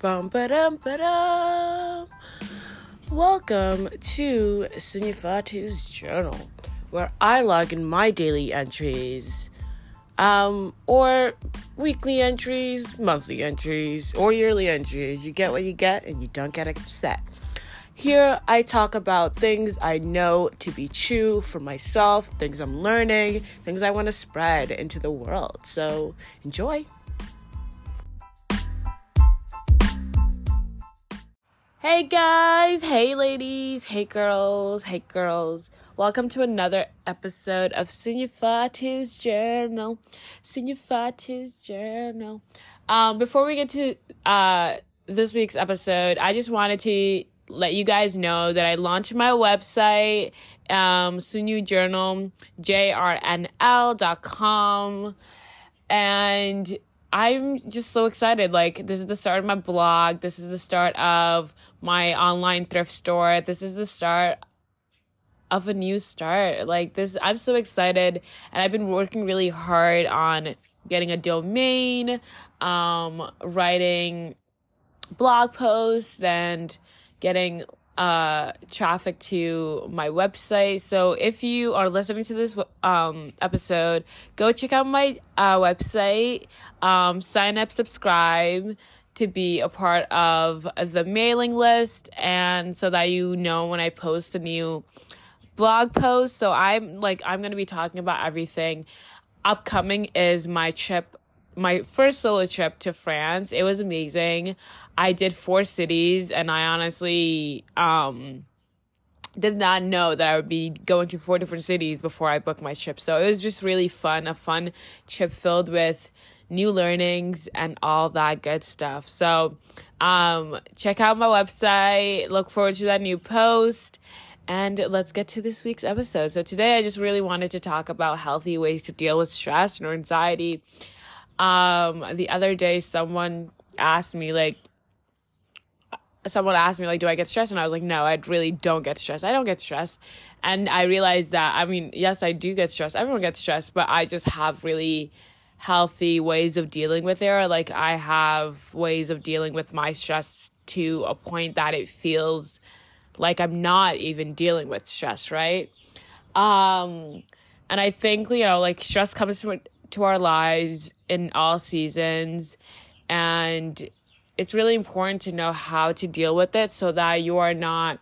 Bum ba-dum ba-dum. Welcome to Sunufatou's journal, where I log in my daily entries, um, or weekly entries, monthly entries, or yearly entries. You get what you get, and you don't get upset. Here, I talk about things I know to be true for myself, things I'm learning, things I want to spread into the world. So, enjoy. Hey guys, hey ladies, hey girls, hey girls. Welcome to another episode of Sunufatou's Journal. Sunufatou's Journal. Um, before we get to uh, this week's episode, I just wanted to let you guys know that I launched my website, um, Sunyu Journal, jrnl.com. And I'm just so excited. Like, this is the start of my blog. This is the start of my online thrift store. This is the start of a new start. Like, this, I'm so excited. And I've been working really hard on getting a domain, um, writing blog posts, and getting uh traffic to my website. So if you are listening to this um episode go check out my uh website. Um sign up subscribe to be a part of the mailing list and so that you know when i post a new blog post. So i'm like i'm going to be talking about everything. Upcoming is my trip my first solo trip to france it was amazing I did four cities and I honestly um did not know that I would be going to four different cities before I booked my trip. So it was just really fun, a fun trip filled with new learnings and all that good stuff. So um check out my website, look forward to that new post. And let's get to this week's episode. So, today I just really wanted to talk about healthy ways to deal with stress and anxiety. Um, the other day, someone asked me, like, someone asked me like do i get stressed? And i was like no i really don't get stressed. I don't get stressed. And i realized that i mean yes i do get stressed. Everyone gets stressed but i just have really healthy ways of dealing with it. Or like i have ways of dealing with my stress to a point that it feels like i'm not even dealing with stress right? Um and i think you know like stress comes to, to our lives in all seasons. And it's really important to know how to deal with it so that you are not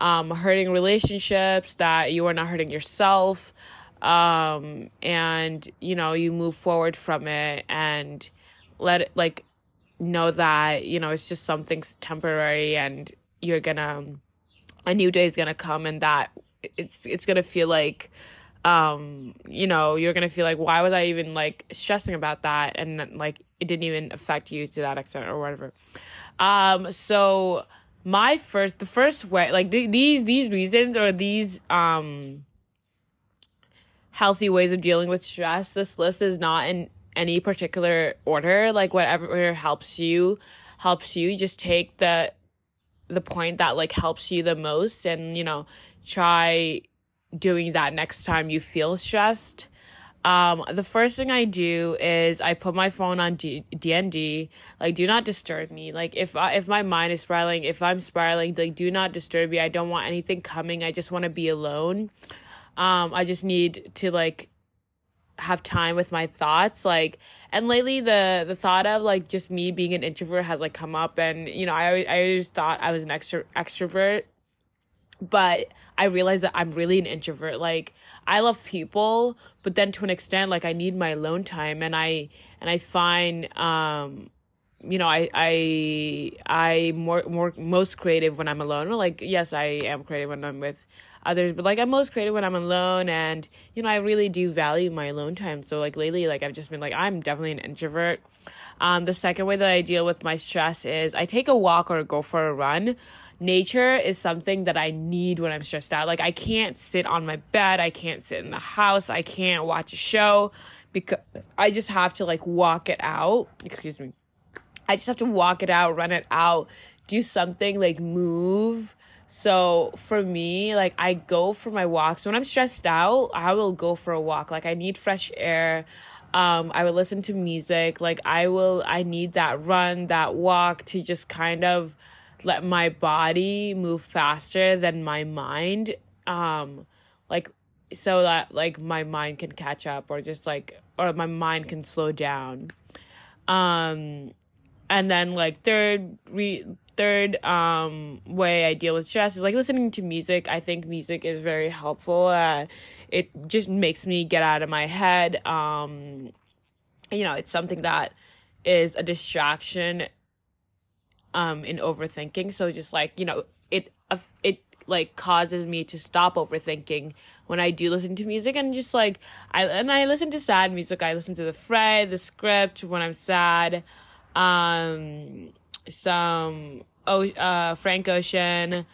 um, hurting relationships, that you are not hurting yourself, um, and you know you move forward from it and let it like know that you know it's just something temporary and you're gonna a new day is gonna come and that it's it's gonna feel like um you know you're gonna feel like why was i even like stressing about that and like it didn't even affect you to that extent or whatever. Um, so my first, the first way, like th- these these reasons or these um healthy ways of dealing with stress. This list is not in any particular order. Like whatever helps you, helps you. Just take the the point that like helps you the most, and you know try doing that next time you feel stressed um, the first thing I do is I put my phone on D- DND, like do not disturb me. Like if I, if my mind is spiraling, if I'm spiraling, like do not disturb me. I don't want anything coming. I just want to be alone. Um, I just need to like have time with my thoughts. Like, and lately the the thought of like just me being an introvert has like come up, and you know I I always thought I was an extro extrovert, but I realized that I'm really an introvert. Like I love people, but then to an extent, like I need my alone time, and I and I find, um, you know, I I I more more most creative when I'm alone. Like yes, I am creative when I'm with others, but like I'm most creative when I'm alone, and you know, I really do value my alone time. So like lately, like I've just been like I'm definitely an introvert. Um, the second way that I deal with my stress is I take a walk or go for a run nature is something that I need when I'm stressed out. Like I can't sit on my bed, I can't sit in the house, I can't watch a show because I just have to like walk it out. Excuse me. I just have to walk it out, run it out, do something like move. So for me, like I go for my walks. When I'm stressed out, I will go for a walk. Like I need fresh air. Um, I would listen to music. Like I will, I need that run, that walk to just kind of let my body move faster than my mind. Um, like so that like my mind can catch up or just like or my mind can slow down. Um, and then like third re third um way I deal with stress is like listening to music. I think music is very helpful. Uh, it just makes me get out of my head. Um, you know, it's something that is a distraction um in overthinking. So just like, you know, it uh, it like causes me to stop overthinking when I do listen to music and just like I and I listen to sad music. I listen to the Fray, the script when I'm sad. Um some oh uh Frank Ocean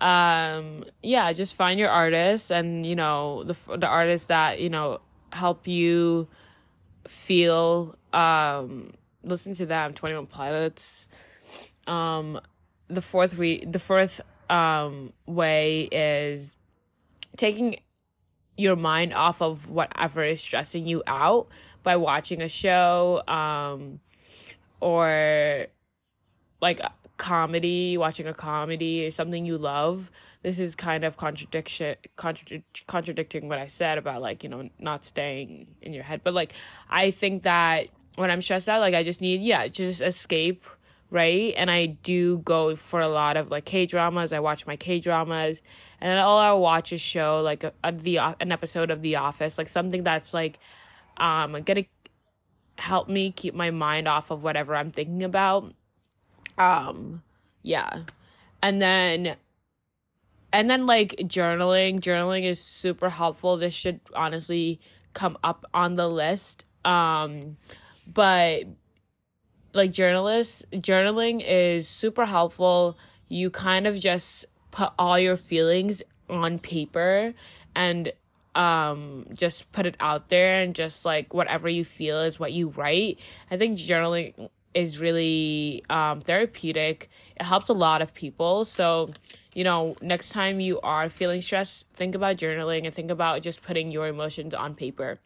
um yeah just find your artists and you know the the artists that you know help you feel um listen to them 21 pilots um the fourth we the fourth um way is taking your mind off of whatever is stressing you out by watching a show um or like comedy, watching a comedy or something you love, this is kind of contradiction contradict, contradicting what I said about like, you know, not staying in your head. But like I think that when I'm stressed out, like I just need yeah, just escape, right? And I do go for a lot of like K dramas. I watch my K dramas, and then all I'll watch is show like a, a, the an episode of The Office, like something that's like um gonna help me keep my mind off of whatever I'm thinking about um, yeah. And then and then like journaling, journaling is super helpful. This should honestly come up on the list. Um, but like journalists, journaling is super helpful. You kind of just put all your feelings on paper and um just put it out there and just like whatever you feel is what you write. I think journaling is really um, therapeutic. It helps a lot of people. So, you know, next time you are feeling stressed, think about journaling and think about just putting your emotions on paper.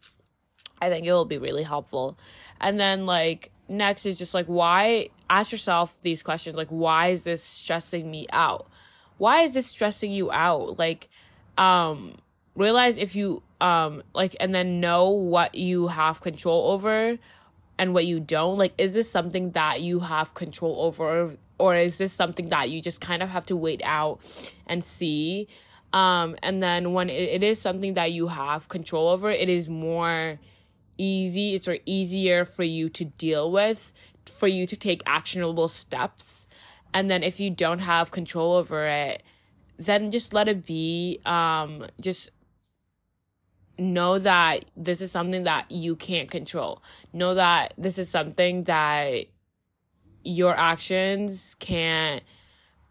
I think it will be really helpful. And then, like, next is just like, why? Ask yourself these questions like, why is this stressing me out? Why is this stressing you out? Like, um, realize if you, um, like, and then know what you have control over and what you don't like is this something that you have control over or is this something that you just kind of have to wait out and see um and then when it, it is something that you have control over it is more easy it's or easier for you to deal with for you to take actionable steps and then if you don't have control over it then just let it be um just know that this is something that you can't control. Know that this is something that your actions can't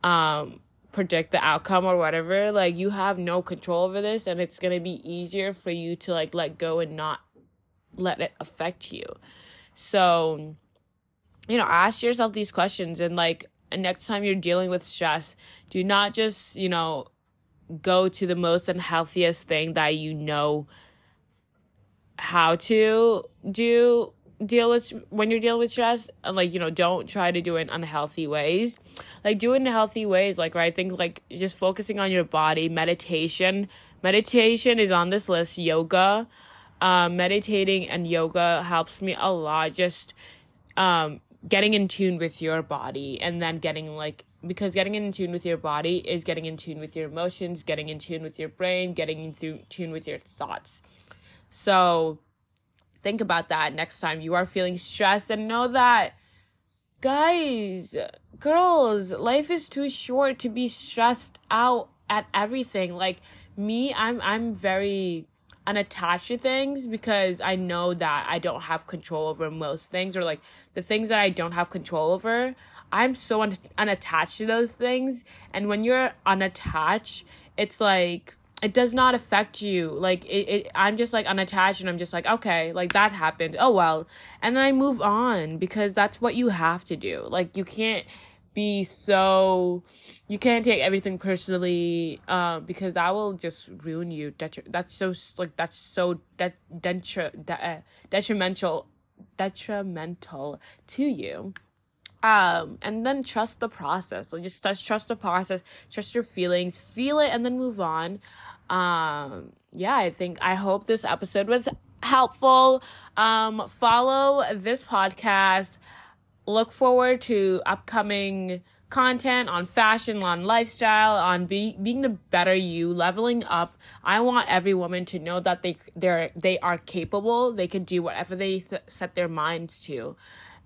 um predict the outcome or whatever. Like you have no control over this and it's going to be easier for you to like let go and not let it affect you. So you know, ask yourself these questions and like next time you're dealing with stress, do not just, you know, go to the most unhealthiest thing that you know how to do deal with when you're dealing with stress. And like you know don't try to do it in unhealthy ways. Like do it in healthy ways. Like right think like just focusing on your body. Meditation meditation is on this list. Yoga um meditating and yoga helps me a lot just um getting in tune with your body and then getting like because getting in tune with your body is getting in tune with your emotions, getting in tune with your brain, getting in tune with your thoughts. So think about that next time you are feeling stressed and know that guys, girls, life is too short to be stressed out at everything. Like me, I'm I'm very unattached to things because I know that I don't have control over most things or like the things that I don't have control over, I'm so un- unattached to those things. And when you're unattached, it's like it does not affect you. Like it, it I'm just like unattached and I'm just like, okay, like that happened. Oh well. And then I move on because that's what you have to do. Like you can't be so you can't take everything personally uh, because that will just ruin you. Detri- that's so like that's so de- de- uh, detrimental detrimental to you. Um and then trust the process. So just trust the process trust your feelings feel it and then move on. Um yeah i think i hope this episode was helpful. Um follow this podcast look forward to upcoming content on fashion, on lifestyle, on be, being the better you, leveling up. I want every woman to know that they they're they are capable. They can do whatever they th- set their minds to,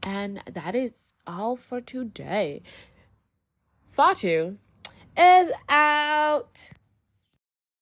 and that is all for today. Fatou is out.